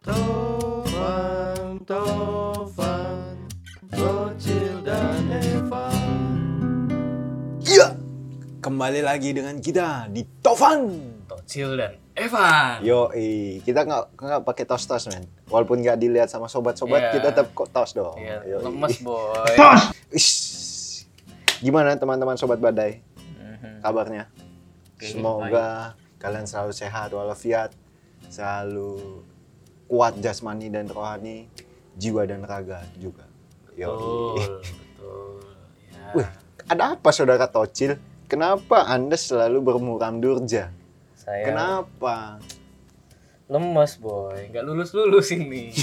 Tovan, Tovan, Bocil dan Evan. Iya, kembali lagi dengan kita di Tovan. Tocil dan Evan. Yo, kita nggak nggak pakai tos tos men. Walaupun nggak dilihat sama sobat-sobat, Iya. kita tetap kok tos dong. Iya, Yoi. lemes boy. Ish. Gimana teman-teman sobat badai? Mhm. Kabarnya? Oke, Semoga kalian selalu sehat walafiat, selalu kuat jasmani dan rohani, jiwa dan raga juga. Yo. Betul, betul. Ya. Wih, ada apa saudara Tocil? Kenapa Anda selalu bermuram durja? Saya Kenapa? lemes boy, nggak lulus lulus ini.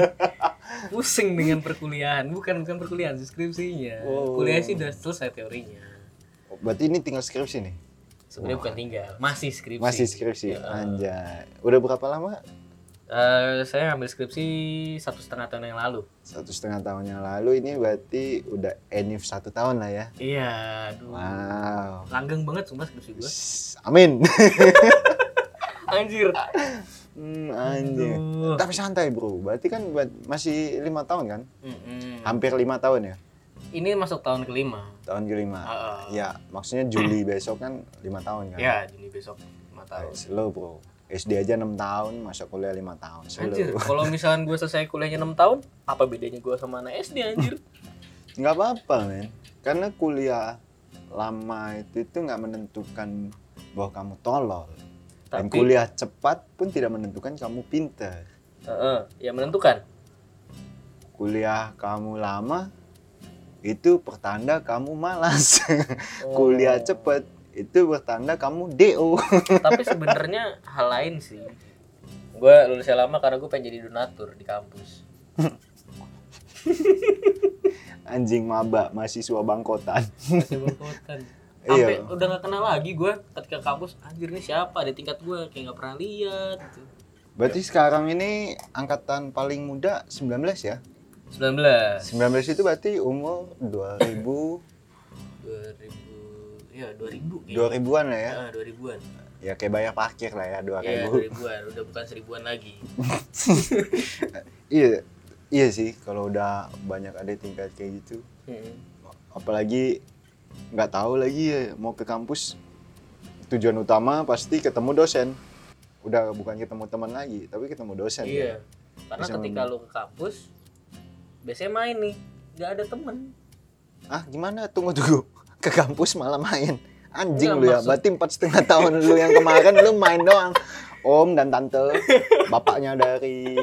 Pusing dengan perkuliahan, bukan bukan perkuliahan, skripsinya. Oh. Kuliah sih udah selesai teorinya. Oh, Berarti ini tinggal skripsi nih? Sebenarnya bukan tinggal, masih skripsi. Masih skripsi? Ya. Anjay. Udah berapa lama? Eh, saya ngambil skripsi satu setengah tahun yang lalu. Satu setengah tahun yang lalu ini berarti udah enif satu tahun lah ya? Iya, aduh. Wow. Langgeng banget sumpah skripsi gue. Amin. Anjir. hmm, anjir. Aduh. Tapi santai bro, berarti kan buat- masih lima tahun kan? Mm-mm. Hampir lima tahun ya? Ini masuk tahun kelima. Tahun kelima. Heeh. Ya, maksudnya Juli besok kan lima tahun kan? Ya, Juni besok 5 tahun. Slow bro. SD aja 6 tahun, masuk kuliah 5 tahun. Anjir, kalau misalkan gue selesai kuliahnya 6 tahun, apa bedanya gue sama anak SD anjir? Nggak apa-apa men. Karena kuliah lama itu itu nggak menentukan bahwa kamu tolol. Dan Tapi- kuliah cepat pun tidak menentukan kamu pintar. Heeh, ya menentukan. Kuliah kamu lama itu pertanda kamu malas. Oh. kuliah cepat itu bertanda kamu DO. Tapi sebenarnya hal lain sih. Gue lulusnya lama karena gue pengen jadi donatur di kampus. Anjing maba, mahasiswa bangkotan. Masih berkotan. Sampai Iya. udah gak kenal lagi gue ketika kampus, anjir ini siapa? Di tingkat gue kayak gak pernah lihat. gitu. Berarti sekarang ini angkatan paling muda 19 ya? 19. 19 itu berarti umur 2000 2000 ya 2000 kayaknya. 2000-an lah ya. Ah, 2000-an. Ya kayak bayar parkir lah ya, 2000. Iya, 2000-an, udah bukan seribuan lagi. Iya, iya sih kalau udah banyak ada tingkat kayak gitu. Mm-mm. Apalagi nggak tahu lagi ya mau ke kampus tujuan utama pasti ketemu dosen. Udah bukan ketemu teman lagi, tapi ketemu dosen. Iya. ya. Karena Bisa ketika lu ke kampus, biasanya main nih, nggak ada temen. Ah gimana? Tunggu tunggu ke kampus malah main. Anjing Nggak, lu ya, maksud- berarti empat setengah tahun lu yang kemarin lu main doang. Om dan tante, bapaknya dari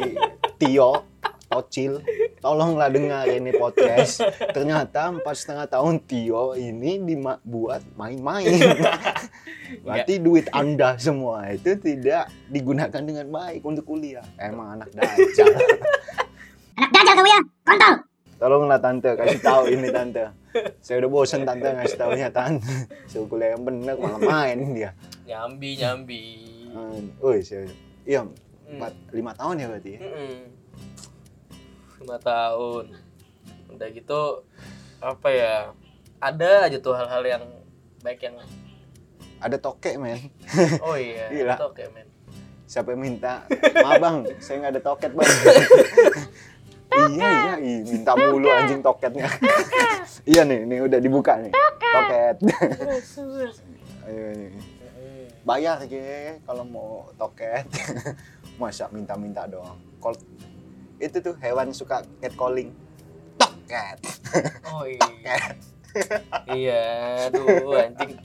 Tio, Tocil, tolonglah dengar ini podcast. Ternyata empat setengah tahun Tio ini dibuat main-main. Berarti duit anda semua itu tidak digunakan dengan baik untuk kuliah. Emang anak dajal. Anak dajal kamu ya, kontol. Tolonglah tante kasih tahu ini tante. Saya udah bosen tante ngasih tahunya tante. Suruh kuliah yang bener malah main dia. Nyambi, nyambi. Hmm, Woi, saya iya Hmm. empat lima tahun ya berarti ya. Mm-mm. Lima tahun. Udah gitu, apa ya, ada aja tuh hal-hal yang baik yang, Ada tokek men. oh iya, Gila. itu oke men. Siapa yang minta? Maaf bang, saya nggak ada toket bang. iya iya, iya, minta mulu anjing toketnya. iya nih, nih udah dibuka nih. Toket. Ayo nih. Mm-mm. Bayar ke kalau mau toket. Masa minta-minta doang. Kol itu tuh hewan suka catcalling. Toket. Oh iya. iya, aduh anjing.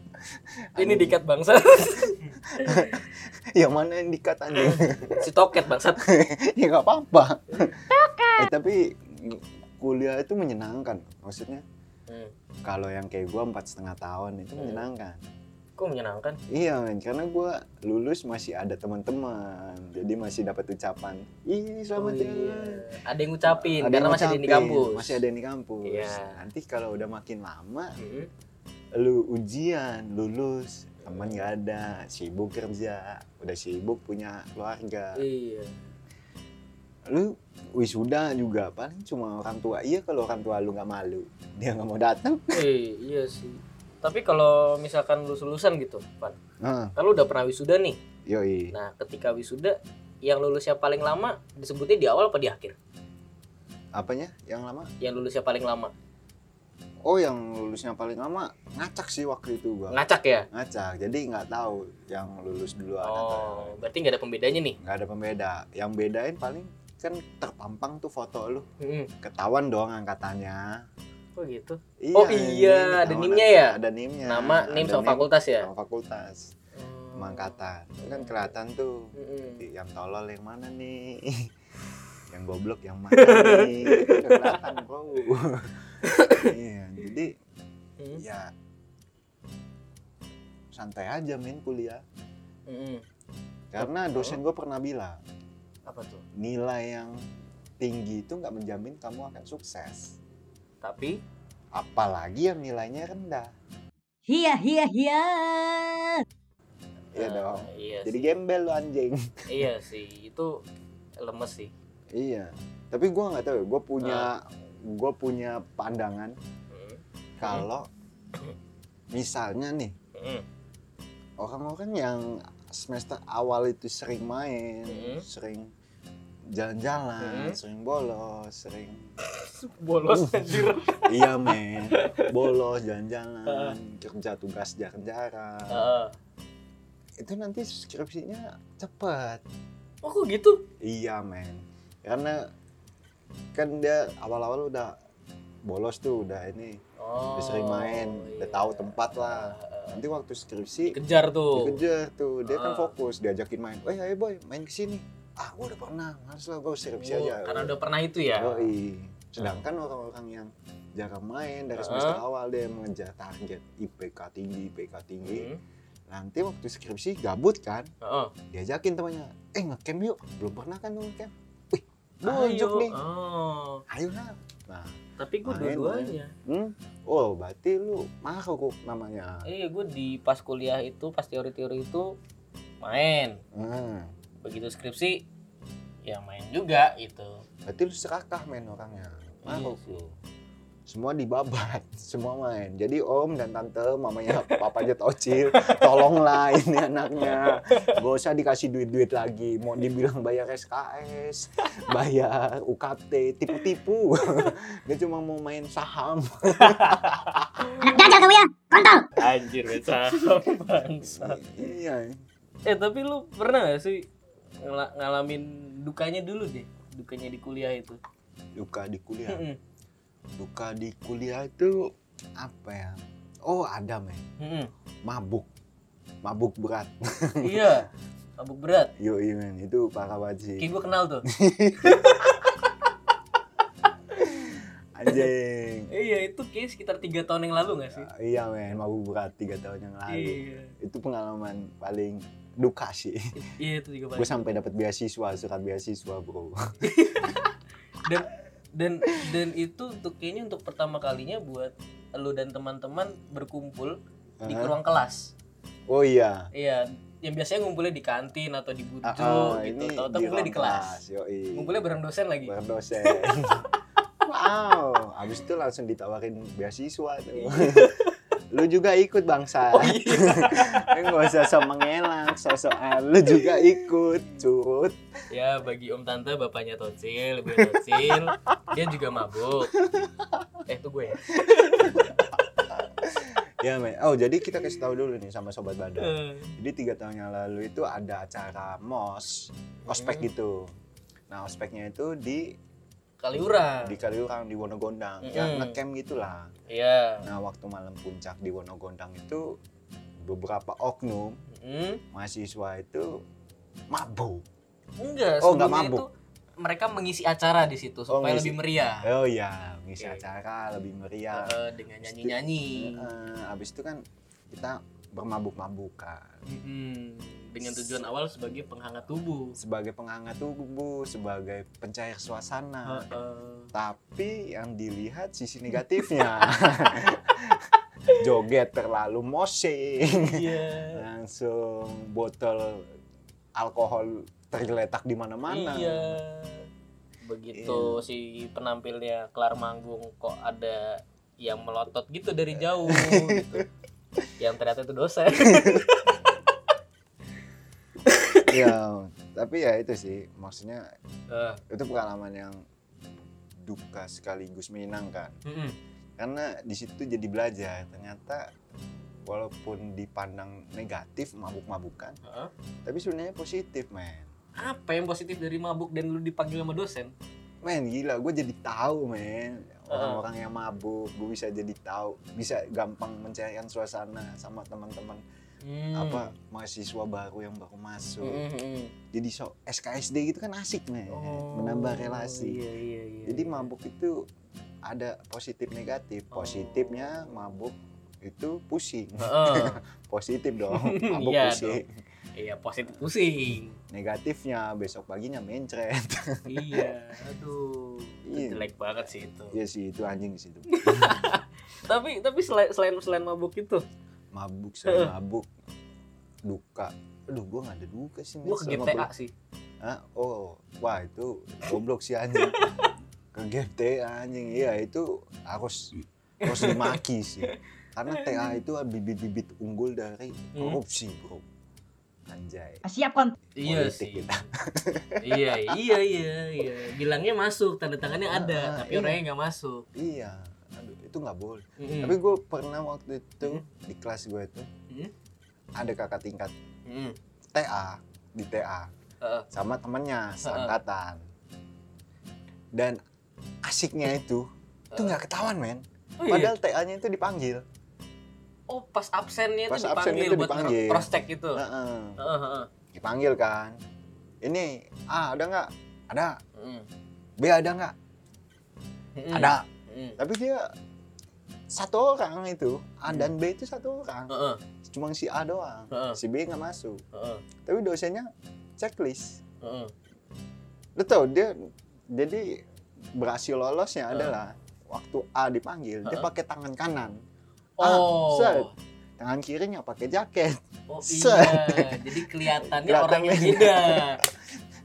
Ini dikat bangsa. yang mana yang dikat anjing? si toket bangsat. ya nggak apa-apa. Eh, tapi kuliah itu menyenangkan. Maksudnya Hmm. kalau yang kayak gua empat setengah tahun itu Hmm. menyenangkan. Kok menyenangkan? Iya men, karena gua lulus masih ada teman-teman, jadi masih dapat ucapan. Ih selamat Oh, ya. iya. Ada yang ngucapin Ada karena yang masih ada di kampus. Masih ada yang di kampus. Iya. Nanti kalau udah makin lama, Mm-mm. lu ujian, lulus, teman nggak ada, sibuk kerja, udah sibuk punya keluarga. Iya. Lu wisuda juga paling cuma orang tua. Iya kalau orang tua lu nggak malu, dia nggak mau datang. Eh, iya sih. Tapi kalau misalkan lu lulusan gitu, Pan. Nah, Kan lu udah pernah wisuda nih. yoi. Nah, ketika wisuda yang lulusnya paling lama disebutnya di awal apa di akhir? Apanya? Yang lama? Yang lulusnya paling lama. Oh, yang lulusnya paling lama ngacak sih waktu itu gua. Ngacak ya? Ngacak. Jadi nggak tahu yang lulus duluan atau Oh, berarti nggak ada pembedanya nih. nggak ada pembeda. Yang bedain paling kan terpampang tuh foto lu. Mm-mm. Ketahuan dong angkatannya. Oh gitu. Iya, Oh iya, ada NIM-nya ya? Ada NIM-nya. Nama, nim sama fakultas ya? Sama fakultas. Sama angkatan. Itu kan kelihatan tuh. Mm-mm. yang tolol yang mana nih yang goblok yang mana nih Itu kelihatan bro iya jadi Mm. ya santai aja main kuliah Mm-mm. karena dosen gue pernah bilang Apa tuh? nilai yang tinggi itu nggak menjamin kamu akan sukses Tapi apalagi yang nilainya rendah Hiya hiya hiya. iya eh, dong Iya. jadi sih. gembel lu anjing Iya sih, itu lemes sih. iya tapi gue nggak tahu ya gue punya Ah. gue punya pandangan Mm. kalau misalnya nih Mm. orang-orang yang semester awal itu sering main, Mhm. sering jalan-jalan, Mhm. sering bolos, sering Bolos anjir. iya men, bolos jalan-jalan, kerja tugas jarang-jarang. Heeh. Itu nanti skripsinya cepet. Oh kok gitu? Iya men, karena kan dia awal-awal udah bolos tuh, udah ini, Oh. udah sering main, udah iya. tahu tempat lah. Heeh. Nanti waktu skripsi Kejar tuh. dikejar tuh dia kan Ah. fokus diajakin main eh ayo boy main ke sini ah gua udah pernah males lah gua skripsi Oh, aja karena udah pernah itu ya. Yoi. sedangkan orang-orang yang jarang main dari semester Ah. awal dia mengejar target IPK tinggi IPK tinggi Hmm. nanti waktu skripsi gabut kan Heeh. diajakin temannya eh ngecamp yuk belum pernah kan lu ngecamp wih bujuk nih Oh. ayo lah nah Tapi gue dua-duanya. hmm? oh berarti lu makhluk namanya Iya, gue di pas kuliah itu, pas teori-teori itu main. hmm. Begitu skripsi, ya main juga gitu. berarti lu serakah main orangnya Iya makhluk sih. lu semua dibabat, semua main. Jadi om dan tante, mamanya papanya tocil, tolonglah ini anaknya. Gak usah dikasih duit-duit lagi. Mau dibilang bayar SKS, bayar UKT, tipu-tipu. Dia cuma mau main saham. Anak dajal kamu ya, kontol. Anjir, beta bangsa. iya. Eh, tapi lu pernah gak sih ngala- ngalamin dukanya dulu deh? Dukanya di kuliah itu. Duka di kuliah. Mm-mm. Duka di kuliah itu apa ya? Oh ada men, Mm-mm. mabuk. Mabuk berat. Iya, mabuk berat. Yoi men, itu parah banget sih. Kayak gue kenal tuh. Anjing. iya, itu kayak sekitar tiga tahun yang lalu gak sih? Iya men, mabuk berat tiga tahun yang lalu. Iya. Itu pengalaman paling duka sih. Iya, itu juga Gue sampai dapat beasiswa, surat beasiswa bro. dan dan dan itu untuk kayaknya untuk pertama kalinya buat lu dan teman-teman berkumpul di Hah? ruang kelas. Oh iya. Iya, yang biasanya ngumpulnya di kantin atau di Ah, bujo ah, gitu. ini Tahu-tahu ngumpulnya di ruang kelas. Yoi. Ngumpulnya bareng dosen lagi. Bareng dosen. wow, abis itu langsung ditawarin beasiswa tuh. Lu juga ikut bangsa. Oh iya. Nggak usah sok mengelak. Lu juga ikut, curut. ya bagi om tante bapaknya Tocil, ibu Tocil, dia juga mabuk. Eh itu gue ya. Ya men. Oh jadi kita kasih tahu dulu nih sama sobat badan. Eh, Jadi tiga tahun yang lalu itu ada acara mos, ospek Hmm. gitu. Nah ospeknya itu di Kaliurang. di Kaliurang di Wonogondang, Mm-mm. ya ngecamp gitulah. Iya. Nah waktu malam puncak di Wonogondang itu beberapa oknum Hmm. mahasiswa itu mabuk. Enggak, Oh, nggak sebelumnya mabuk. itu mereka mengisi acara di situ supaya ngisi. lebih meriah. Oh iya, ngisi Oke. acara lebih meriah. Eh, dengan nyanyi-nyanyi. Eh, abis itu kan kita bermabuk-mabukan Mm-mm. Dengan tujuan awal sebagai penghangat tubuh. sebagai penghangat tubuh, sebagai pencair suasana. Heeh. Tapi yang dilihat sisi negatifnya. Joget terlalu mosing. Iya. Langsung botol alkohol tergeletak di mana-mana. Iya. Begitu si penampilnya kelar manggung kok ada yang melotot gitu dari jauh gitu. Yang ternyata itu dosen. Ya, tapi ya itu sih maksudnya Eh, itu pengalaman yang duka sekaligus menyenangkan mm-mm. karena di situ jadi belajar ternyata walaupun dipandang negatif mabuk-mabukan Heeh. tapi sebenarnya positif men Apa yang positif dari mabuk dan lu dipanggil sama dosen? men gila gue jadi tahu men orang-orang yang mabuk gue bisa jadi tahu bisa gampang mencairkan suasana sama teman-teman Hmm. apa mahasiswa baru yang baru masuk Mm-mm. jadi so SKSD gitu kan asik men Oh, menambah relasi Iya, iya, iya. jadi iya. mabuk itu ada positif negatif Oh. positifnya mabuk itu pusing Heeh. positif dong mabuk Iya pusing Iya, positif pusing. negatifnya besok paginya mencret iya, aduh. Iya. jelek banget sih itu. Iya sih itu anjing sih itu Tapi tapi selain selain selain mabuk itu, mabuk saya mabuk duka aduh gua nggak ada duka sih gua ke GTA sih. Hah? oh wah itu goblok sih anjing ke GTA anjing iya itu harus harus dimaki sih karena TA itu bibit-bibit unggul dari Hmm. korupsi bro anjay Siap kon. Iya Politik sih. kita. iya, iya, iya, iya. Bilangnya masuk, tanda tangannya ada, Ah, tapi iya. orangnya nggak masuk. iya aduh itu nggak boleh Mm-mm. tapi gue pernah waktu itu Hmm. di kelas gue itu Hmm. ada kakak tingkat Mm-mm. TA di TA Heeh. sama temennya seangkatan dan asiknya itu itu nggak ketahuan men Oh, iya. padahal TA-nya itu dipanggil Oh, pas absennya Pas itu absen dipanggil itu buat dipanggil. cross check itu. Heeh. Heeh, heeh. dipanggil kan ini A ada nggak ada Mm. B ada nggak Mm-mm. ada Mm. tapi dia satu orang itu A dan B itu satu orang Heeh, cuma si A doang heeh, si B nggak masuk heeh, tapi dosennya checklist heeh. lu tau dia jadi berhasil lolosnya Heeh. adalah waktu A dipanggil dia Heeh. pakai tangan kanan Oh. set. tangan kirinya pakai jaket Oh Set. iya, jadi kelihatannya Kelihatan orang yang beda.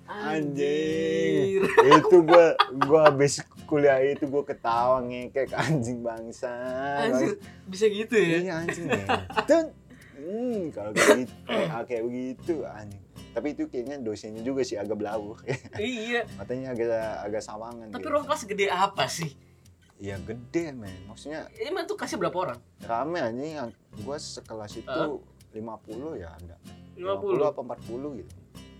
Anjing. itu gua gua habis kuliah itu gua ketawa ngekek anjing bangsa Anjir, bisa gitu ya? iya anjing itu hmm, kalau gitu kayak, kayak begitu anjing tapi itu kayaknya dosennya juga sih agak belawur Iya, matanya agak agak sawangan tapi gitu. ruang kelas gede apa sih? Iya gede men maksudnya Emang tuh kasih berapa orang? rame anjing yang gua sekelas itu Hah? 50 ya ada 50. apa 40 gitu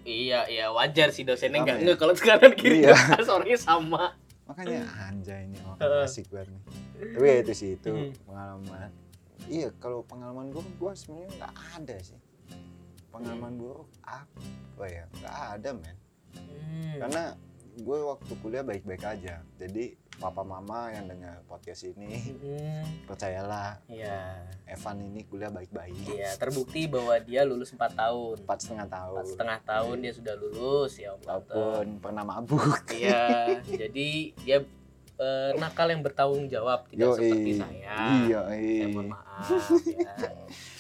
Iya, iya wajar sih dosennya nggak Rame. nggak kalau kanan kiri Iya. kelas orangnya sama. makanya anjay ini orang Heeh. asik banget nih tapi ya itu sih itu Hmm. pengalaman iya kalau pengalaman buruk gua sebenarnya nggak ada sih pengalaman buruk apa ya nggak ada men Hmm. karena gue waktu kuliah baik-baik aja jadi papa mama yang dengar podcast ini Hmm. percayalah Iya, Evan ini kuliah baik-baik iya terbukti bahwa dia lulus 4 tahun. empat setengah tahun Empat setengah tahun dia sudah lulus ya Om walaupun pernah mabuk Iya, jadi dia eh, nakal yang bertanggung jawab tidak Yoi. seperti saya. iya Saya mohon iya maaf ya.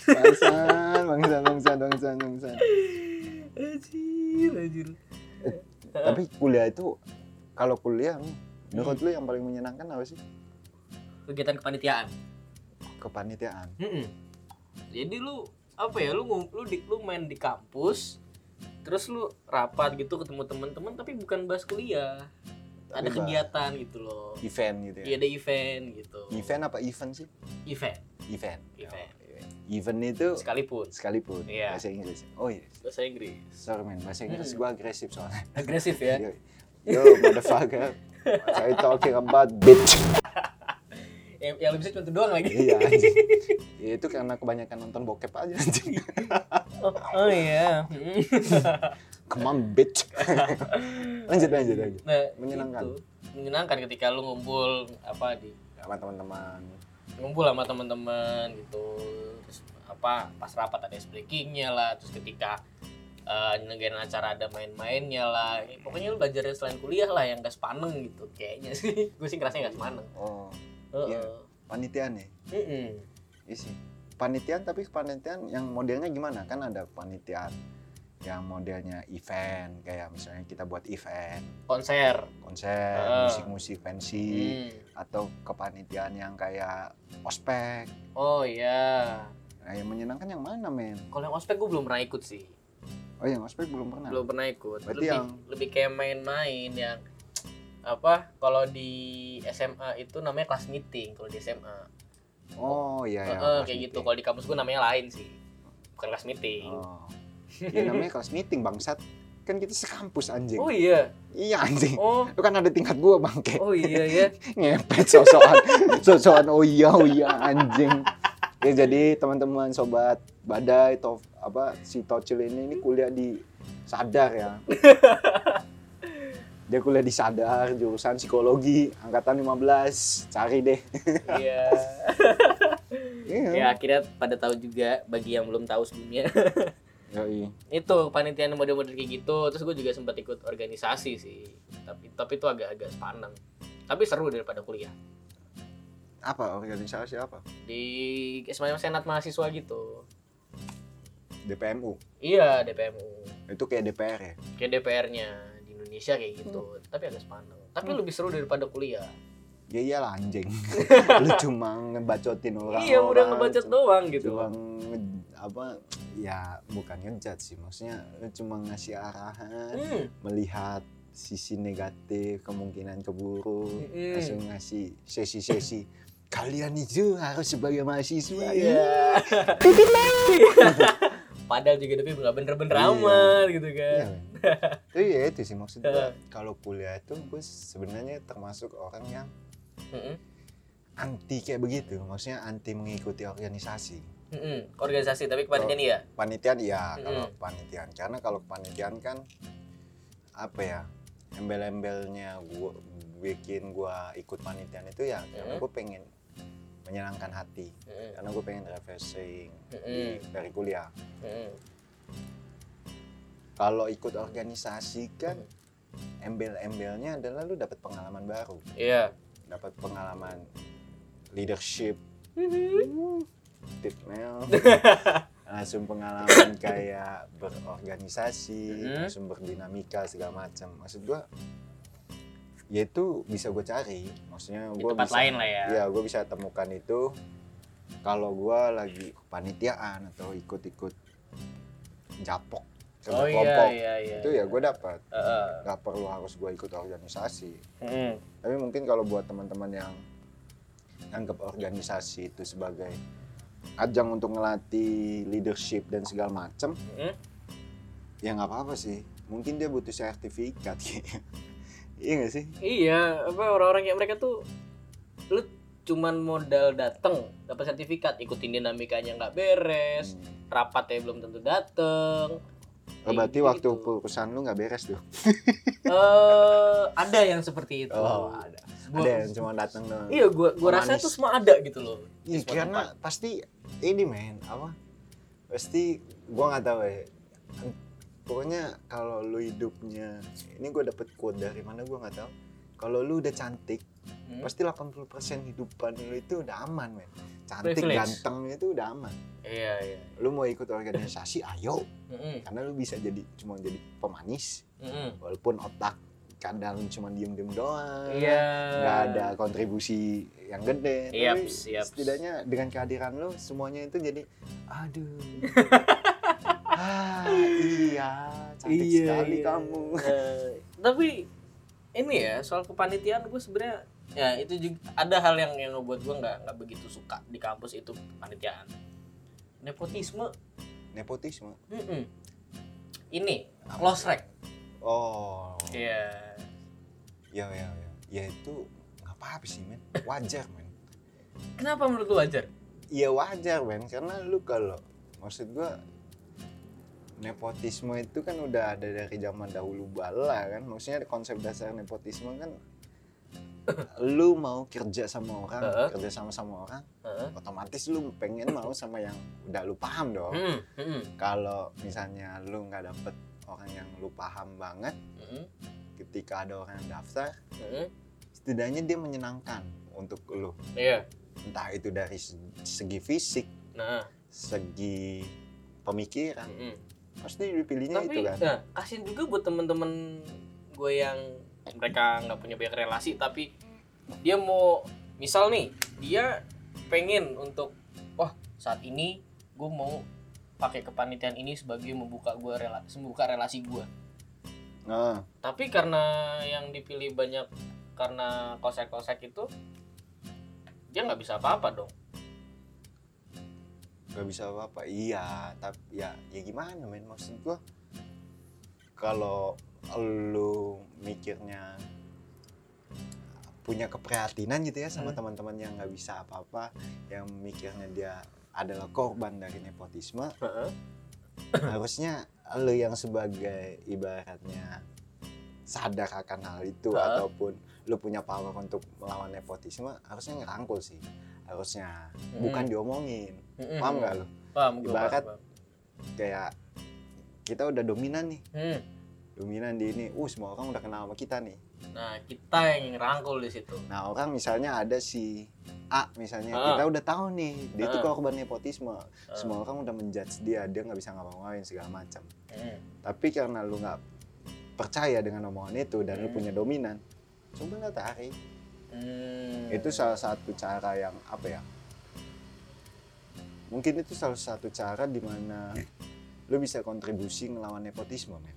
bangsan bangsan bangsan bangsan bangsan Anjir, anjir. tapi kuliah itu kalau kuliah nih. Menurut lu yang paling menyenangkan apa sih Kegiatan kepanitiaan. kepanitiaan Mm-mm. Jadi lu apa ya lu lu di, lu main di kampus terus lu rapat gitu ketemu teman-teman tapi bukan bahas kuliah. Ada kegiatan gitu loh. event gitu Iya ya ada event gitu. event apa event sih Event. event Event. event itu Sekalipun sekalipun Iya. bahasa Inggris oh iya bahasa Inggris. sorry man bahasa Inggris Hmm. gua agresif soalnya Agresif ya. yo, motherfucker I talking about bitch yang, yang lebih bisa cuma itu doang lagi. iya anjing Ya, itu karena kebanyakan nonton bokep aja anjing Oh, oh iya. Come on bitch lanjut lanjut lanjut Nah, Menyenangkan. itu. Menyenangkan ketika lu ngumpul apa di sama teman-teman ngumpul sama teman-teman gitu. Terus apa pas rapat ada breakingnya lah. Terus ketika eh nyelenggaran acara ada main-mainnya lah. Pokoknya lu belajar selain kuliah lah yang gak sepaneng gitu kayaknya sih. Gue sih ngerasanya gak sepaneng. oh Heeh. Iya. panitiaan ya Mm-mm. Iya sih. Panitiaan tapi panitiaan yang modelnya gimana? Kan ada panitiaan yang modelnya event kayak misalnya kita buat event, Konser. konser, Ah. musik-musik fancy Hmm. atau kepanitiaan yang kayak ospek. Oh iya. Nah, yang menyenangkan yang mana, men? Kalau yang ospek gue belum pernah ikut sih. Oh yang ospek belum pernah. belum pernah ikut Berarti lebih yang- lebih kayak main-main yang apa kalau di SMA itu namanya kelas meeting kalau di SMA Oh iya ya. Heeh, kelas kayak gitu meeting. kalau di kampus gue namanya lain sih bukan kelas meeting Oh. Ya namanya kelas meeting bangsat. Kan kita sekampus anjing. oh iya Iya anjing. oh Lu kan ada tingkat gua bangke. oh iya ya Ngepet sosokan. sosokan oh iya oh iya anjing. Ya jadi teman-teman sobat badai tof apa si Tocil ini ini kuliah di Sadar ya. Dia kuliah di Sadar jurusan psikologi angkatan 15. Cari deh. iya Iya. ya akhirnya pada tahu juga bagi yang belum tahu sebelumnya Yoi. itu panitiaan model-model kayak gitu terus gue juga sempat ikut organisasi sih tapi tapi itu agak-agak sepaneng tapi seru daripada kuliah Apa organisasi apa? di semacam senat mahasiswa gitu DPMU. iya DPMU Itu kayak DPR ya. kayak DPR-nya di Indonesia kayak gitu tapi agak sepaneng tapi lebih seru daripada kuliah Ya iyalah anjing. Lu cuma ngebacotin orang. iya udah ngebacot doang gitu Cuma nge- apa ya bukan ngejat sih maksudnya lu cuma ngasih arahan hmm. melihat sisi negatif kemungkinan keburuk Mm-mm. langsung ngasih sesi-sesi kalian itu harus sebagai mahasiswa iya padahal juga tapi nggak bener-bener Iya. amat gitu kan. Iya, men. Iya itu sih maksud gua. Kalau kuliah itu gue sebenarnya termasuk orang yang anti kayak begitu. Maksudnya anti mengikuti organisasi. Mm-mm. organisasi tapi kepanitiaan iya? panitian iya kalau panitian karena kalau panitian kan apa ya embel-embelnya gua bikin gua ikut panitian itu ya karena gue pengen menyenangkan hati. Karena gue pengen refreshing di- dari kuliah. Kalau ikut organisasi kan embel-embelnya adalah lu dapat pengalaman baru. Iya. Dapat pengalaman leadership. Tip mail. Langsung pengalaman kayak berorganisasi langsung berdinamika segala macam. Maksud gua ya itu bisa gue cari. Maksudnya gue tempat bisa lain lah ya. Ya gue bisa temukan itu. Kalau gua lagi kepanitiaan atau ikut-ikut japok kerja oh iya kelompok iya iya itu ya gue dapat nggak perlu harus gue ikut organisasi. Mm-mm. tapi mungkin kalau buat teman-teman yang anggap organisasi itu sebagai ajang untuk ngelatih leadership dan segala macem Mm-mm. ya nggak apa-apa sih. Mungkin dia butuh sertifikat iya nggak sih? Iya apa orang-orang kayak mereka tuh lu cuman modal dateng dapat sertifikat ikutin dinamikanya nggak beres Hmm. rapatnya belum tentu dateng. Oh, berarti Kayak waktu gitu. perusahaan lu nggak beres tuh? Eh ada yang seperti itu. Oh, ada. ada. Yang cuma datang doang. Iya gua gua rasa tuh semua ada gitu loh. Iya, karena pasti ini men apa? Pasti gua nggak tahu ya pokoknya kalau lu hidupnya ini gua dapet quote dari mana gua nggak tahu kalau lu udah cantik Hmm. pasti 80% hidupan lu itu udah aman men cantik Privilege. ganteng itu udah aman iya iya lu mau ikut organisasi ayo Mm-mm. karena lu bisa jadi cuma jadi pemanis Mm-mm. walaupun otak kadang cuma diem-diem doang iya nggak ada kontribusi yang gede Yap, tapi siap. setidaknya dengan kehadiran lo semuanya itu jadi aduh ah iya cantik sekali iya. kamu. Eh, tapi ini ya soal kepanitiaan gue sebenarnya ya itu juga ada hal yang yang ngebuat gue nggak nggak begitu suka di kampus itu kepanitiaan. Nepotisme. Nepotisme? Mm-mm. ini close rank oh. Iya. Ya ya ya. Ya itu nggak apa-apa sih men. Wajar men. Kenapa menurut lu wajar? Iya wajar men. Karena lu kalau maksud gua nepotisme itu kan udah ada dari zaman dahulu bala kan maksudnya konsep dasar nepotisme kan lu mau kerja sama orang Heeh. kerja sama sama orang Heeh. otomatis lu pengen mau sama yang udah lu paham dong Mm, mm, kalau misalnya lu nggak dapet orang yang lu paham banget mm, ketika ada orang yang daftar mm. setidaknya dia menyenangkan untuk lu iya entah itu dari se- segi fisik nah segi pemikiran mm, mm. Pasti dipilihnya tapi itu kan. nah, kasian juga buat temen-temen gue yang mereka nggak punya banyak relasi tapi dia mau misal nih dia pengen untuk wah saat ini gue mau pakai kepanitiaan ini sebagai membuka gua rela membuka relasi gua. Nah, tapi karena yang dipilih banyak karena kosek-kosek itu dia nggak bisa apa-apa dong gak bisa apa-apa. Iya, tapi ya ya gimana men maksud gua kalau lu mikirnya punya keprihatinan gitu ya sama Hmm. teman-teman yang nggak bisa apa-apa, yang mikirnya dia adalah korban dari nepotisme, harusnya lu yang sebagai ibaratnya sadar akan hal itu Heeh. ataupun lu punya power untuk melawan nepotisme harusnya ngerangkul sih harusnya bukan diomongin Mm-mm. paham nggak lu paham gua Ibarat- paham, kayak kita udah dominan nih. Hmm. dominan di ini uh semua orang udah kenal sama kita nih nah kita yang rangkul di situ nah orang misalnya ada si A misalnya Ah. kita udah tahu nih dia itu Ah. korban nepotisme semua orang udah menjudge dia dia nggak bisa ngapa-ngapain segala macam Hmm. tapi karena lu nggak percaya dengan omongan itu dan lu Hmm. punya dominan coba lah tarik Hmm. itu salah satu cara yang apa ya mungkin itu salah satu cara di mana lu bisa kontribusi ngelawan nepotisme men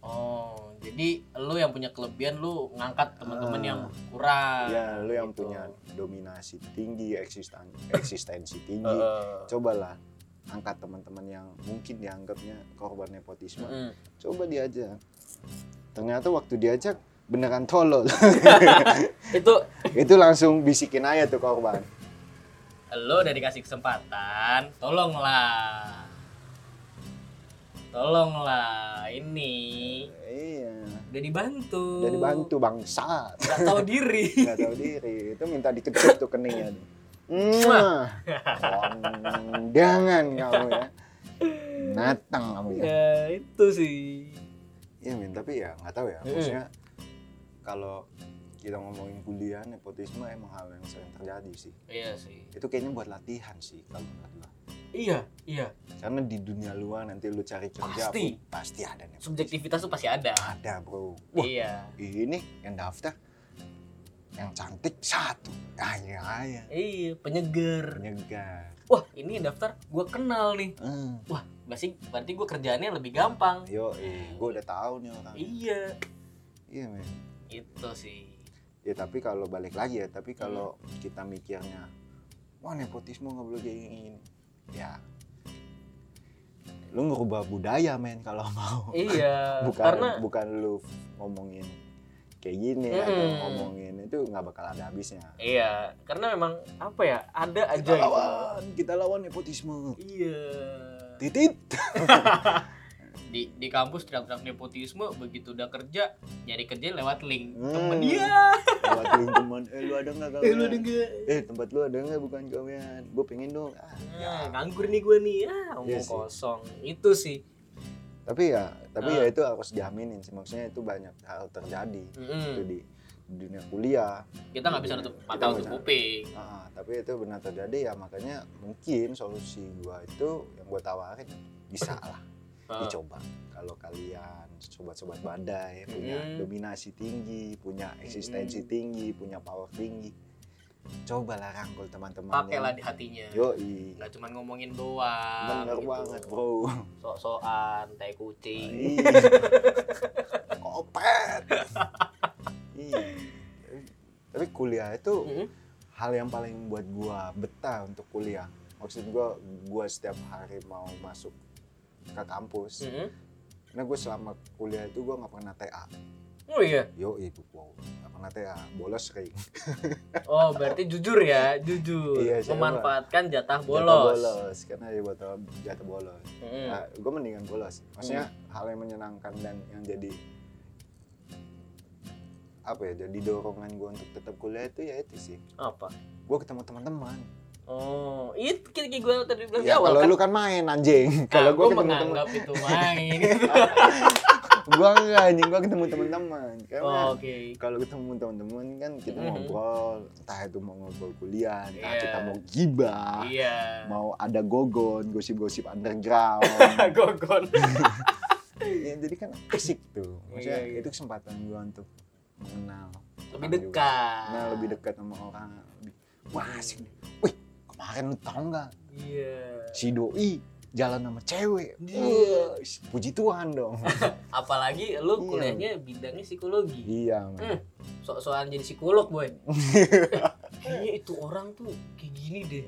Oh, jadi lu yang punya kelebihan lu ngangkat teman-teman Ah. yang kurang. ya lu yang gitu. punya dominasi tinggi eksisten eksistensi tinggi Heeh. cobalah angkat teman-teman yang mungkin dianggapnya korban nepotisme Mm-mm. coba diajak ternyata waktu diajak beneran tolol Itu itu langsung bisikin aja tuh korban lu udah dikasih kesempatan, tolonglah. Tolonglah ini. Iya. Udah dibantu. udah dibantu bangsat Gak tahu diri. nggak tahu diri. Itu minta dikecup tuh keningnya Mwah. kondangan kamu ya. Natang kamu ya. Ya itu sih. iya min. Tapi ya nggak tahu ya. Maksudnya kalau kita ngomongin kuliah nepotisme emang hal yang sering terjadi sih Iya sih. itu kayaknya buat latihan sih kalau menurut gua Iya, iya. karena di dunia luar nanti lu cari kerja Pasti. pun pasti ada nepotisme Subjektivitas tuh pasti ada. ada bro wah Iya. ini yang daftar yang cantik satu kaya kaya Iya, penyeger. nyegar Wah, ini daftar gue kenal nih. Hmm. Wah, berarti berarti gue kerjaannya lebih gampang. yo eh gue udah tahu nih orang Iya. iya men Itu sih. Ya tapi kalau balik lagi ya tapi kalau Hmm. kita mikirnya wah nepotisme nggak boleh kayak gini ya lu ngerubah budaya men kalau mau Iya, bukan karena bukan lu ngomongin kayak gini atau Mm-mm. ngomongin itu nggak bakal ada habisnya iya, karena memang apa ya, ada aja kita gitu. lawan kita lawan nepotisme Iya. titit Di di kampus teriak-teriak nepotisme, begitu udah kerja, nyari kerja lewat link. Hmm. Temen dia. lewat link teman eh lu ada nggak Eh, lu kawan enggak? eh tempat lu ada nggak bukan kawan gue pengen dong ah, ya. Nah, nganggur nih gue nih. Ah, omong Iya sih. kosong. Itu sih. tapi ya tapi Ah. ya itu harus diaminin sih maksudnya itu banyak hal terjadi itu di, dunia kuliah Kita nggak bisa nutup mata nggak untuk kuping. Ah, tapi itu benar terjadi ya makanya mungkin solusi gua itu yang gua tawarin bisa lah Ah. dicoba kalau kalian sobat-sobat badai punya Mm. dominasi tinggi punya eksistensi Mm. tinggi punya power tinggi cobalah rangkul teman-teman Pakailah di hatinya. yoi Nggak cuma ngomongin doang. bener gitu. banget bro Sok-sokan, tai kucing. Kopet iya tapi kuliah itu Mm-mm. hal yang paling buat gua betah untuk kuliah maksud gua gua setiap hari mau masuk ke kampus Mm-mm. karena gue selama kuliah itu gua nggak pernah TA Oh iya. yo ibu wow nggak pernah TA bolos sering Oh, berarti jujur ya, jujur. Iya, Memanfaatkan jatah Jatah bolos. bolos karena dia buat jatuh bolos Mm-mm. nah, gue mendingan bolos maksudnya hal yang menyenangkan dan yang jadi apa ya jadi dorongan gue untuk tetap kuliah itu ya itu sih Apa? gue ketemu teman-teman Oh, itu kayak gue tadi bilang ya awal kalau kan. lu kan main anjing Nah, kalau gue gua ketemu teman itu main. gue enggak anjing gue ketemu teman-teman karena oh, Oke. kalau ketemu teman-teman kan kita Mhm. ngobrol entah itu mau ngobrol kuliah entah Iya. kita mau gibah Iya. mau ada gogon gosip-gosip underground Gogon. ya, jadi kan asik tuh maksudnya Iya, iya. itu kesempatan gue untuk mengenal Lebih dekat. nah lebih dekat sama orang wah asik wih kemarin lu tau nggak Iya. si doi jalan sama cewek. Iya. Wah, puji Tuhan dong. Apalagi lu Iya. kuliahnya bidangnya psikologi. iya, men. Hmm. Sok-sokan jadi psikolog, boy. Kayaknya itu orang tuh kayak gini deh.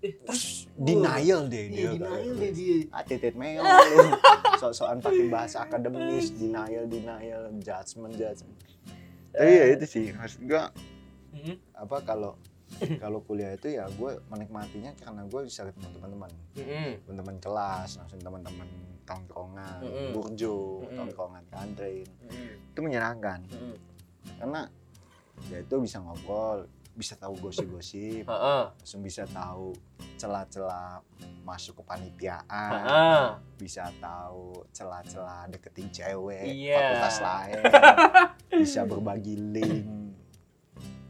Eh, Terus denial deh Iya, dia. denial deh dia. Titit meo. Sok-sokan pakai bahasa akademis, denial, denial, judgment, judgment. Tapi ya itu sih, maksud gua Hmm. apa kalau kalau kuliah itu ya gue menikmatinya karena gue bisa ketemu teman-teman Hmm. teman-teman kelas langsung teman-teman tongkrongan Mm-mm. burjo Mm-mm. tongkrongan kantin Hmm. itu menyenangkan Hmm. karena ya itu bisa ngobrol bisa tahu gosip-gosip langsung bisa tahu celah-celah masuk ke panitiaan bisa tahu celah-celah deketin cewek Iya. fakultas lain bisa berbagi link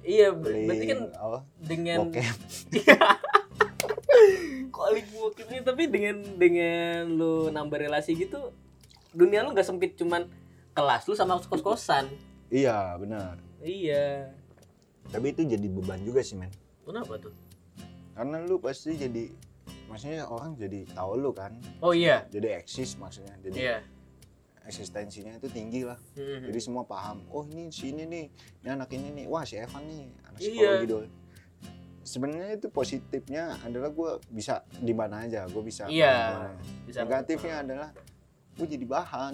Iya, ber- berarti kan oh, dengan kok link tapi dengan dengan lu nambah relasi gitu dunia lu nggak sempit cuman kelas lu sama kos-kosan. iya benar Iya. tapi itu jadi beban juga sih men Kenapa tuh? karena lu pasti jadi maksudnya orang jadi tahu lu kan Oh iya. jadi eksis maksudnya jadi Iya. Eksistensinya itu tinggi lah Hmm. jadi semua paham oh ini si ini nih ini anak ini nih wah si Evan nih anak Iya. psikologi dulu sebenarnya itu positifnya adalah gue bisa di mana aja gue bisa Iya. Bisa negatifnya adalah gue jadi bahan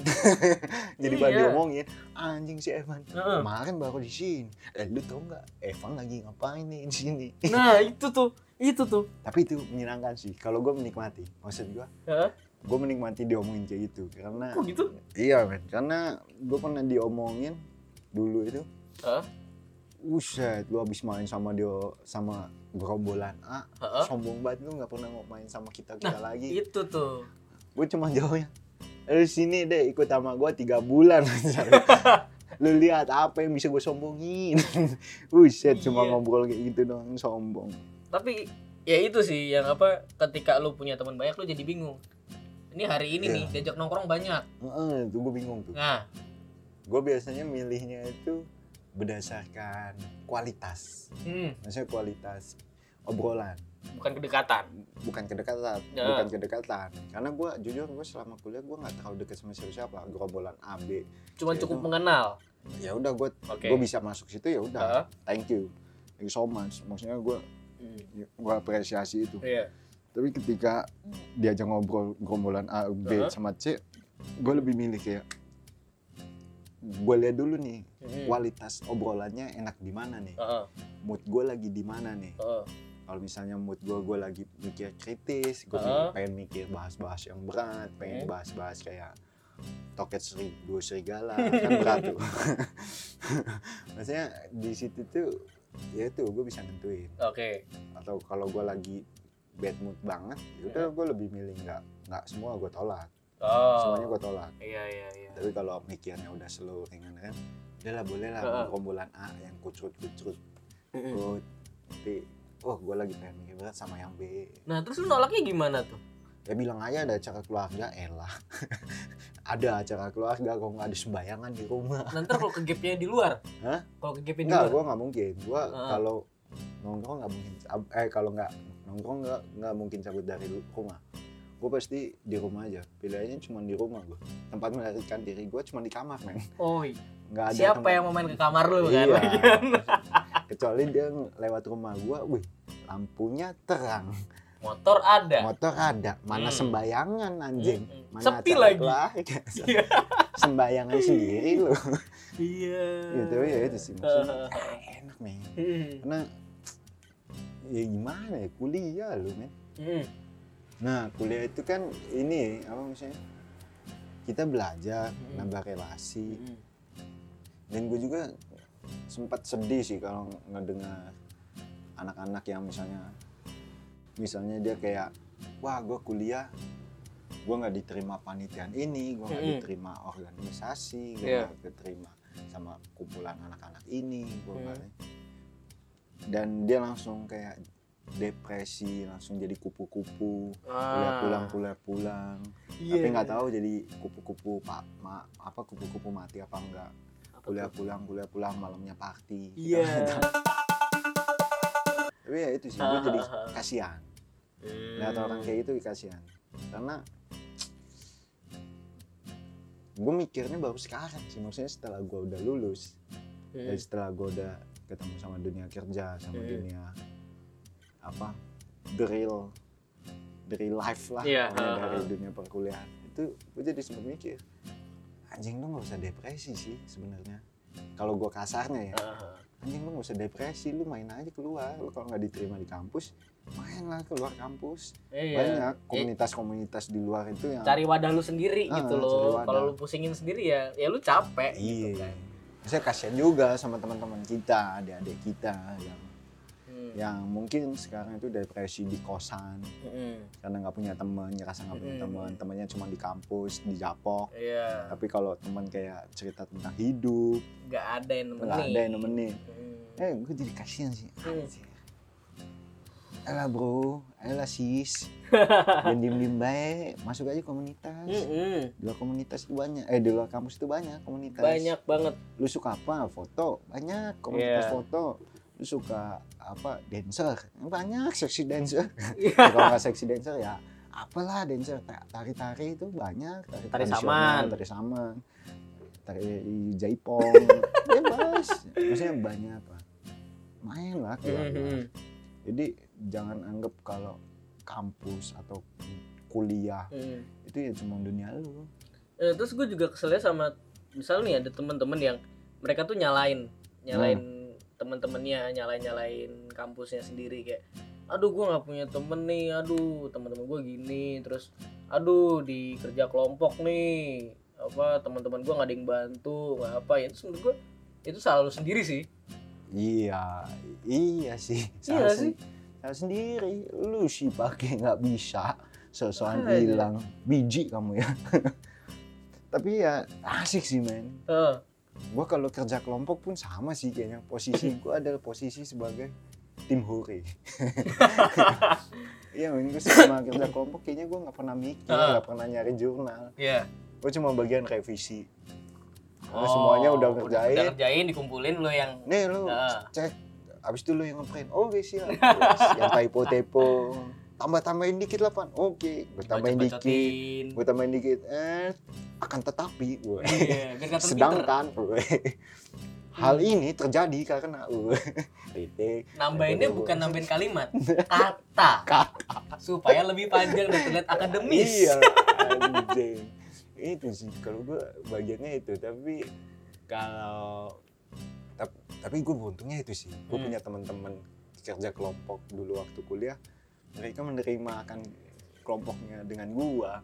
jadi Iya. bahan diomongin anjing si Evan Heeh. kemarin baru di sini eh lu tau nggak Evan lagi ngapain nih di sini Nah, itu tuh. Itu tuh. tapi itu menyenangkan sih kalau gue menikmati maksud gue Heeh. Gue menikmati diomongin kayak gitu karena Kok gitu? iya men karena gue pernah diomongin dulu itu Heeh. Buset, lu habis main sama dia sama gerombolan A, Heeh. sombong banget lu nggak pernah mau main sama kita kita lagi. Itu tuh. Gue cuma jawabnya, lu sini deh ikut sama gue tiga bulan. lu lihat apa yang bisa gue sombongin. Buset, cuma Iya. ngobrol kayak gitu doang sombong. Tapi ya itu sih yang apa ketika lu punya teman banyak lu jadi bingung. Ini hari ini Iya. nih diajak nongkrong banyak. Heeh, tuh gue bingung tuh. Nah, Gue biasanya milihnya itu berdasarkan kualitas. hmm, Maksudnya kualitas obrolan. bukan kedekatan. bukan kedekatan Ya. bukan kedekatan karena gue jujur gue selama kuliah gue nggak terlalu dekat sama siapa siapa gerombolan A B Cuman Ya cukup itu. mengenal. ya udah gue Oke. gue bisa masuk situ ya udah Heeh. thank you thank you so much maksudnya gue Hmm. gue apresiasi itu Iya. Tapi ketika diajak ngobrol gerombolan A B Heeh. sama C gue lebih milih kayak gue lihat dulu nih Hmm. kualitas obrolannya enak di mana nih Heeh. mood gue lagi di mana nih Heeh. kalau misalnya mood gue gue lagi mikir kritis gue Heeh. pengen mikir bahas-bahas yang berat pengen Hmm. bahas-bahas kayak toket seri dua serigala kan berat tuh maksudnya di situ tuh ya itu gue bisa nentuin Oke. atau kalau gue lagi bad mood banget ya udah gue lebih milih nggak nggak semua gue tolak Oh. semuanya gue tolak Iya iya iya. tapi kalau mikirnya udah slow ringan kan udah lah boleh lah Heeh. gerombolan A yang kucut kucut. Good. tapi oh gue lagi pengen mikir berat sama yang B Nah, terus lu nolaknya gimana tuh? ya bilang aja ada acara keluarga elah ada acara keluarga kok nggak ada sembayangan di rumah Nanti kalau ke gapnya di luar. Hah? Kalau ke gapnya di enggak luar. gue nggak mungkin gue Heeh. kalau nongkrong nggak mungkin eh kalau nggak nongkrong nggak nggak mungkin cabut dari rumah gue pasti di rumah aja pilihannya cuma di rumah gue tempat melarikan diri gue cuma di kamar men Oh, nggak ada siapa tempat- yang mau main ke kamar lu kan? Iya. Lagian. kecuali dia lewat rumah gue wih lampunya terang Motor ada. motor ada mana Hmm. sembayangan anjing Mm-mm. mana Sepi lagi. Iya. sembayangan sendiri lu Iya. gitu ya itu sih maksudnya ah, enak men Hmm. karena ya gimana ya kuliah lu men Hmm. nah kuliah itu kan ini apa misalnya kita belajar Hmm. nambah relasi Hmm. dan gue juga sempat sedih sih kalau ngedengar anak-anak yang misalnya misalnya dia kayak wah gue kuliah gue nggak diterima panitian ini gue nggak Mm-mm. diterima organisasi gue Iya. nggak diterima sama kumpulan anak-anak ini gue Mm. Dan dia langsung kayak depresi langsung jadi kupu-kupu Ah. pulang kuliah pulang Iya. tapi nggak tahu jadi kupu-kupu pak ma, apa kupu-kupu mati apa enggak kuliah pulang kuliah pulang malamnya party Iya. tapi ya itu sih gue jadi Ah, ah, ah. kasihan Hmm. lihat orang kayak gitu kasihan karena gue mikirnya baru sekarang sih maksudnya setelah gue udah lulus Hmm. dan setelah gue udah ketemu sama dunia kerja sama Hmm. dunia apa the real the real life lah Iya, pokoknya ha, dari dunia perkuliahan itu gue jadi sempet mikir anjing lu nggak usah depresi sih sebenarnya kalau gue kasarnya ya anjing lu nggak usah depresi lu main aja keluar lu kalau nggak diterima di kampus main lah keluar kampus iya. banyak komunitas-komunitas di luar itu yang Cari wadah lu sendiri Ah, gitu loh. Kalau lu pusingin sendiri ya, ya lu capek. gitu iya kan. Saya kasihan juga sama teman-teman kita adik-adik kita yang Hmm. yang mungkin sekarang itu depresi di kosan Mm-mm. karena nggak punya teman ngerasa nggak punya Mm. teman temannya cuma di kampus di Japok Iya. tapi kalau teman kayak cerita tentang hidup Nggak ada yang nemenin. nggak ada yang nemenin Hmm. eh gue jadi kasihan sih Hmm. Elah bro, elah sis Dan diem-diem baik, masuk aja komunitas Mm-mm. Di luar komunitas itu banyak, eh di luar kampus itu banyak komunitas Banyak banget. Lu suka apa? Foto? Banyak komunitas Iya. foto Lu suka apa? Dancer? Banyak seksi dancer Iya. Ya, Kalau nggak seksi dancer ya apalah dancer Ta- tari-tari itu banyak tari, Tari saman. tari saman tari jaipong bebas maksudnya banyak lah main lah keluar Mhm. jadi jangan anggap kalau kampus atau kuliah Hmm. itu ya cuma dunia lu Eh, terus gue juga keselnya sama misal nih ada teman-teman yang mereka tuh nyalain nyalain teman-temannya nyalain nyalain kampusnya sendiri kayak aduh gue nggak punya temen nih aduh teman-teman gue gini terus aduh di kerja kelompok nih apa teman-teman gue nggak ada yang bantu nggak apa ya itu menurut gue itu salah lu sendiri sih iya iya sih Iya sih. Salah sendiri. Lu sih pakai nggak bisa. Makanya. hilang biji kamu ya. Tapi ya asik sih men. Eh, gua kalau kerja kelompok pun sama sih kayaknya. Posisi gua adalah posisi sebagai tim hore iya men. Gua sama kerja kelompok kayaknya gua nggak pernah mikir nggak pernah nyari jurnal. Iya. gua cuma bagian revisi. Karena Oh, semuanya udah ngerjain udah ngerjain. dikumpulin lo yang nih lu Ah. cek abis itu lu yang ngeprint. Oke siap. Terus yang typo typo tambah tambahin dikit lah pan. Oke. Gue tambahin dikit. Gue tambahin dikit. Eh akan tetapi gue Iya, kelihatan pinter. sedangkan gue hal ini terjadi karena gue titik nambahinnya bukan nambahin kalimat kata. Kata. supaya lebih panjang dan terlihat akademis. Iya anjing. Itu sih kalau gue bagiannya itu. Tapi kalau tapi gue beruntungnya itu sih. Gue Hmm. punya teman-teman kerja kelompok dulu waktu kuliah. Mereka menerima akan kelompoknya dengan gua.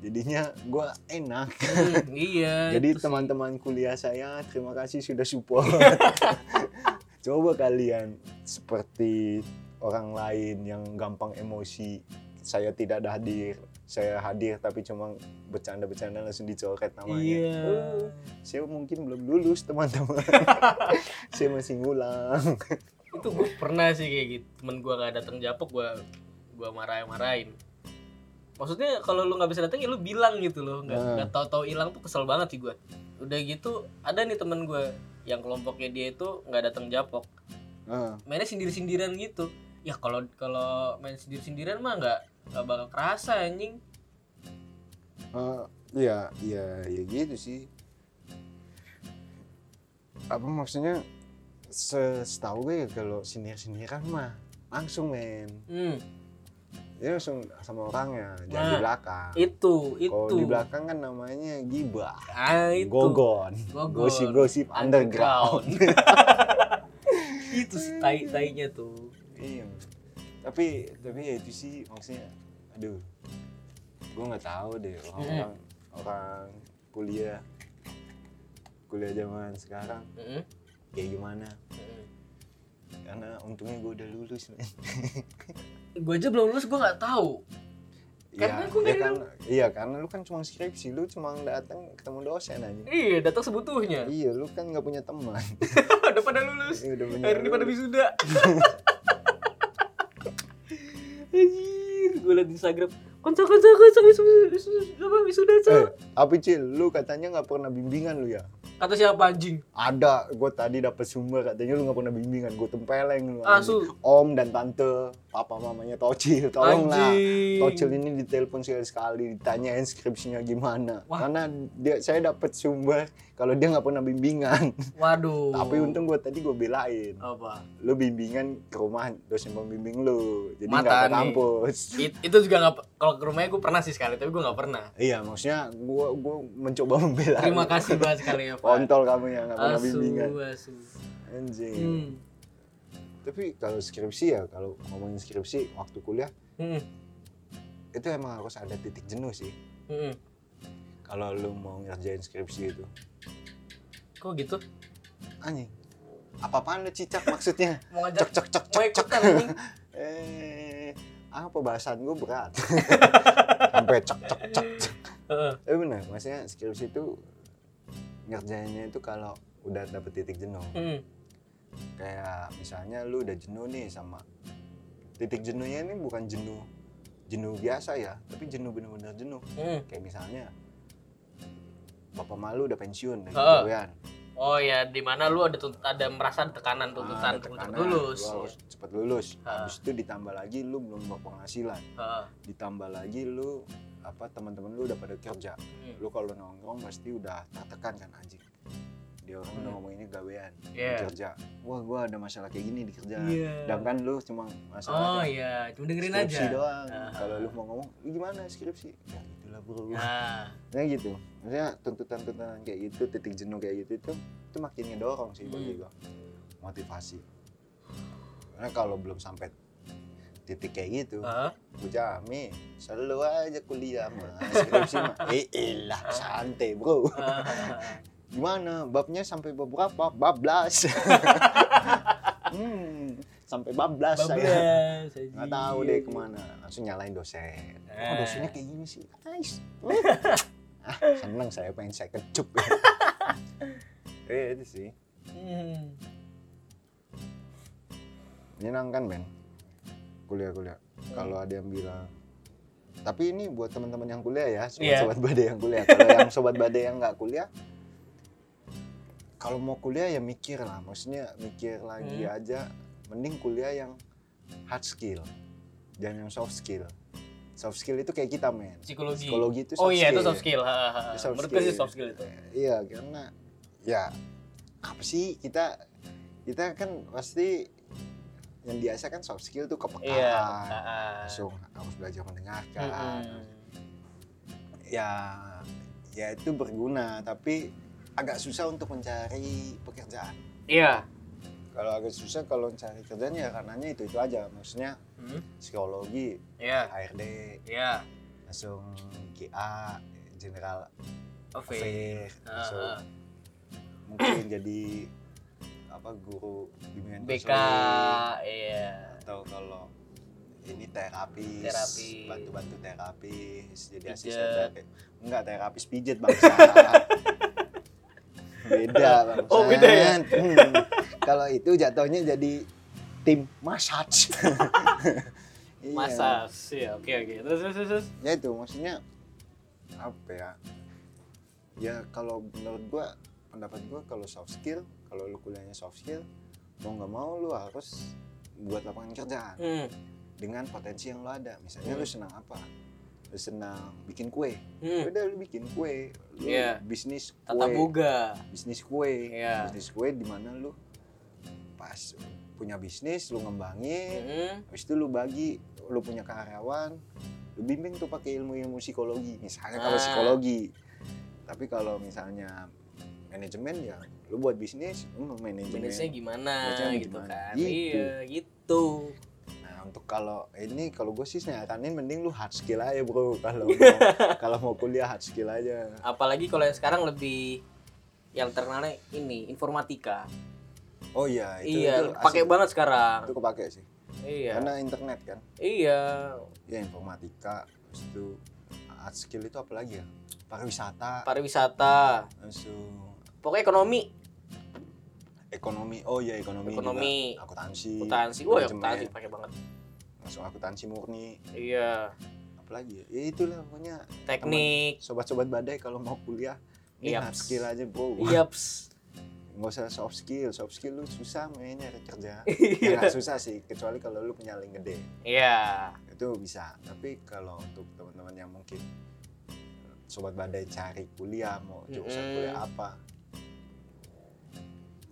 Jadinya gua enak. Hmm, iya jadi teman-teman kuliah saya terima kasih sudah support. Coba kalian seperti orang lain yang gampang emosi saya tidak ada hadir saya hadir tapi cuma bercanda-bercanda langsung dicoret namanya. Iya. Oh, saya mungkin belum lulus teman-teman. Saya masih ngulang. Itu gue pernah sih kayak gitu. Temen gue nggak datang japok gue gue marah marahin maksudnya kalau lu nggak bisa datang ya lu bilang gitu loh. Nggak Nah. nggak tahu-tahu hilang tuh kesel banget sih gue udah gitu ada nih temen gue yang kelompoknya dia itu nggak datang japok. Ah, mainnya sindir-sindiran gitu. Ya kalau kalau main sindir-sindiran mah nggak nggak bakal kerasa anjing. Ah, iya iya ya gitu sih. Apa maksudnya? Se- setahu gue ya kalau sinir-siniran mah langsung men. Hmm, dia langsung sama orangnya jangan di Nah, belakang. itu itu. Kalau di belakang kan namanya gibah. Ah itu. Gogon. Gogon. gosip-gosip underground. Itu sih tai tainya tuh. Iya tapi tapi ya itu sih maksudnya aduh gue nggak tahu deh orang orang kuliah kuliah zaman sekarang kayak gimana. Karena untungnya gue udah lulus men. Gue aja belum lulus gue nggak tahu. Karena Iya, gua ya nggak kan, iya karena lu kan cuma skripsi lu cuma datang ketemu dosen aja iya datang sebutuhnya. Iya lu kan nggak punya teman. Udah pada lulus. Iya, udah punya hari ini pada wisuda anjir gue liat di Instagram konco konco konco wisuda wisuda eh Cok." apa cil lu katanya nggak pernah bimbingan lu ya Kata siapa anjing? Ada, gue tadi dapet sumber katanya lu nggak pernah bimbingan, gue tempeleng lu. Asu. anjing. Om dan tante, papa mamanya Tocil, tolong lah. Tocil ini ditelepon sekali sekali, ditanyain skripsinya gimana. Wah. Karena dia saya dapet sumber kalau dia nggak pernah bimbingan. Waduh. Tapi untung gue tadi gue belain. apa? Lu bimbingan ke rumah dosen pembimbing lu, jadi nggak ke kampus. It- itu juga nggak kalau ke rumahnya gue pernah sih sekali tapi gue nggak pernah Iya, maksudnya gue gue mencoba membela. terima lu. kasih banget sekali ya pak Kontol kamu yang nggak pernah asu bimbingan. asu Anjing. hmm. Tapi kalau skripsi ya, kalau ngomongin skripsi waktu kuliah Hmm. itu emang harus ada titik jenuh sih. Hmm. Kalau lu mau ngerjain skripsi itu. kok gitu Anjing. Apa-apaan lu cicak maksudnya? mau ngajak Cek cek cek mau cek cek. ikutan anjing Eh, apa bahasan gue berat. Sampai cek cek cek. cek. Heeh. Tapi benar, maksudnya skripsi itu ngerjainnya itu kalau udah dapet titik jenuh. Hmm. Kayak misalnya lu udah jenuh nih sama titik jenuhnya ini bukan jenuh jenuh biasa ya, tapi jenuh bener-bener jenuh. Hmm. Kayak misalnya bapak malu udah pensiun Heeh. pegawaian. oh ya di mana lu ada tuntut ada merasa tekanan tuntutan Ah, ada untuk tekanan, lulus lu harus cepet lulus. Habis itu ditambah lagi lu belum berpenghasilan. Heeh. Ditambah lagi lu apa teman-teman lu udah pada kerja. Hmm. Lu kalau nongkrong pasti udah tertekan kan anjing. Dia orang udah Hmm. ngomong ini gawean, Iya. kerja. Wah, gua ada masalah kayak gini di kerja. Iya. Sedangkan lu cuma oh masalah iya cuma dengerin skripsi aja doang. Ah. Kalau lu mau ngomong, "Lu gimana skripsi? Ya itulah bro. nah Nah gitu. Maksudnya tuntutan-tuntutan kayak gitu, titik jenuh kayak gitu itu itu makin ngedorong sih bagi Hmm. gua. Motivasi. Karena kalau belum sampai titik kayak gitu, Heeh. gue jamin selalu aja kuliah mah skripsi mah. Eh elah santai bro. Gimana? Babnya sampai bab berapa? Bablas. hmm, sampai bablas saya. Bablas aja. Nggak tahu deh ke mana. Langsung nyalain dosen. Oh Eh. dosennya kayak gini sih. Nice. ah, seneng saya pengen saya kecup. eh itu sih. Hmm. Menyenangkan men. Kuliah-kuliah. Kalau ada yang bilang tapi ini buat teman-teman yang kuliah ya, Iya. sobat-sobat badai yang kuliah. Kalau yang sobat badai yang nggak kuliah, kalau mau kuliah ya mikir lah. Maksudnya mikir lagi Hmm. aja. Mending kuliah yang hard skill, jangan yang soft skill. Soft skill itu kayak kita men. psikologi Psikologi itu oh soft iya itu skill. soft skill Ha. Itu soft menurut sih skill. soft skill itu Iya, karena ya apa sih kita kita kan pasti yang biasa kan soft skill tuh kepekaan. iya. Langsung harus belajar mendengarkan. Mm-mm. Ya ya itu berguna tapi agak susah untuk mencari pekerjaan. iya Kalau agak susah kalau mencari kerjaan ya karenanya itu itu aja. Maksudnya Hmm. psikologi, iya HRD, iya langsung GA, General oke Affair, Ha, langsung ha. mungkin jadi apa guru bimbingan BK iya atau kalau ini terapis, Terapi. bantu-bantu terapis, jadi Pijet. asisten terapi. Enggak terapis pijet bangsa. beda bangsa. Oh, beda ya? Kalau itu jatuhnya jadi tim massage. Iya. masa sih oke oke terus terus terus, terus Ya itu maksudnya apa ya? Ya kalau menurut gua pendapat gua kalau soft skill, kalau lu kuliahnya soft skill, mau nggak mau lu harus buat lapangan kerjaan hmm. dengan potensi yang lu ada. Misalnya Hmm. lu senang apa? Senang bikin kue. Hmm. Udah lu bikin kue. Lu Iya. bisnis kue. tata boga Bisnis kue. Iya. Bisnis kue di mana lu pas punya bisnis lu ngembangin, Hmm. habis itu lu bagi, lu punya karyawan, lu bimbing tuh pakai ilmu-ilmu psikologi. Misalnya kalau Ah. psikologi. Tapi kalau misalnya manajemen ya lu buat bisnis, lu manajemen. Bisnisnya gimana gitu gimana? kan Gitu. iya gitu untuk kalau ini kalau gue sih nyaranin mending lu hard skill aja, Bro. Kalau kalau mau kuliah hard skill aja. apalagi kalau yang sekarang lebih yang terkenalnya ini informatika Oh iya, itu iya pakai banget sekarang Itu kepake sih. iya Karena internet kan. iya Ya informatika, terus itu hard skill itu apa lagi ya? Pariwisata, pariwisata langsung pokoknya ekonomi ekonomi. Oh iya ekonomi. Ekonomi. juga. Akuntansi. akuntansi wah ya akuntansi pakai banget Langsung akuntansi murni. iya Apalagi ya? Ya itulah pokoknya teknik sobat-sobat badai kalau mau kuliah Ini Yaps. hard skill aja bro. Yaps. Nggak usah soft skill. Soft skill lu susah men nyari kerja. Iya. ya nggak susah sih, kecuali kalau lu punya link gede. Iya. Itu bisa. Tapi kalau untuk teman-teman yang mungkin sobat badai cari kuliah mau jurusan Mm-mm. kuliah apa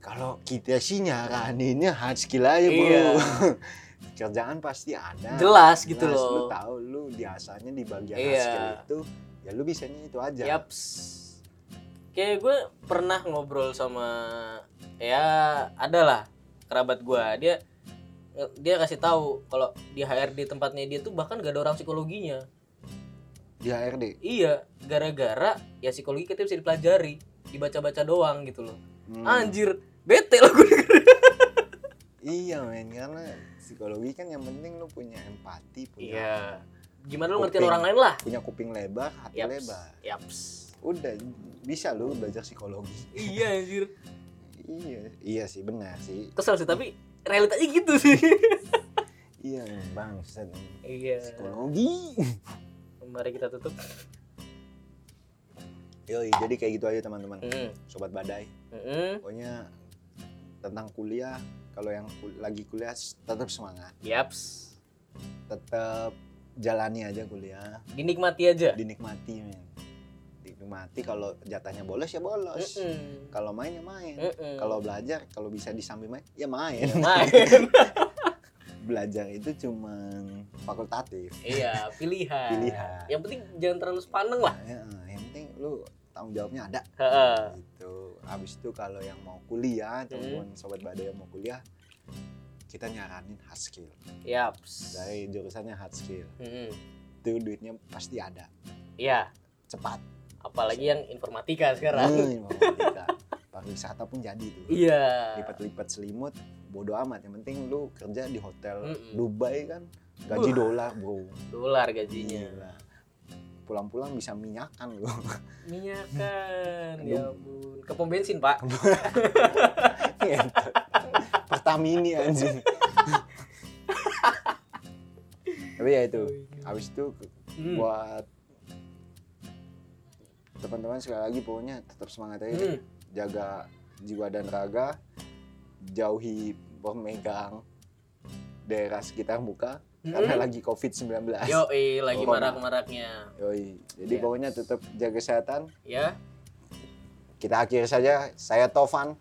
kalau kita sih nyaraninnya hard skill aja bro Iya. kerjaan pasti ada Jelas gitu Jelas, loh. lu tahu lu biasanya di bagian Iya. skill itu ya lu bisanya itu aja Yaps. Kayak gue pernah ngobrol sama ya adalah kerabat gue. Dia dia kasih tahu kalau di HRD tempatnya dia tuh bahkan gak ada orang psikologinya. di HRD Iya, gara-gara ya psikologi kita bisa dipelajari, dibaca-baca doang gitu loh. Hmm. Anjir, bete loh gue. iya men karena psikologi kan yang penting lu punya empati punya Iya. Gimana lu ngertiin orang lain lah? punya kuping lebar hati Yaps. lebar Yaps. udah bisa lu belajar psikologi Iya anjir. iya iya sih benar sih Kesel sih tapi realitanya gitu sih. iya bang iya. psikologi Mari kita tutup. Yoi, jadi kayak gitu aja teman-teman Mm. sobat badai Mm-mm. pokoknya tentang kuliah kalau yang kul- lagi kuliah tetap semangat Yaps. tetap jalani aja kuliah Dinikmati aja. dinikmati men dinikmati kalau jatahnya bolos ya bolos Mm-mm. kalau main ya main Mm-mm. kalau belajar kalau bisa disambil main ya main Ya, main. belajar itu cuman fakultatif iya, pilihan. Pilihan. Yang penting jangan terlalu sepaneng lah. ya, yang penting lu tanggung jawabnya ada Heeh. gitu habis itu kalau yang mau kuliah Hmm. teman-teman sobat badai yang mau kuliah kita nyaranin hard skill Yaps. dari jurusannya hard skill Mm-mm. itu duitnya pasti ada Iya, cepat apalagi yang informatika sekarang. Hmm, informatika. pariwisata pun jadi tuh Iya. lipat-lipat selimut bodo amat yang penting lu kerja di hotel Mm-mm. Dubai kan gaji dolar bro Dolar gajinya. Gila. Pulang-pulang bisa minyakan lu Minyakan, ya ampun. Ke pom bensin, Pak. Ngentot. Pertamini anjing tapi ya itu habis itu Hmm. buat teman-teman sekali lagi pokoknya tetap semangat aja Hmm. jaga jiwa dan raga jauhi pemegang daerah sekitar muka karena Hmm. lagi covid-19 Yo, lagi Corona. marak-maraknya. Yoi. jadi Yes. pokoknya tetap jaga kesehatan Ya, kita akhiri saja saya Tovan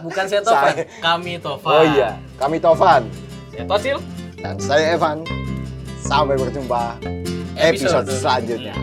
bukan saya Tovan, Saya- kami Tovan. oh iya kami Tovan Saya Tocil. dan saya Evan sampai berjumpa episode, Episode. selanjutnya.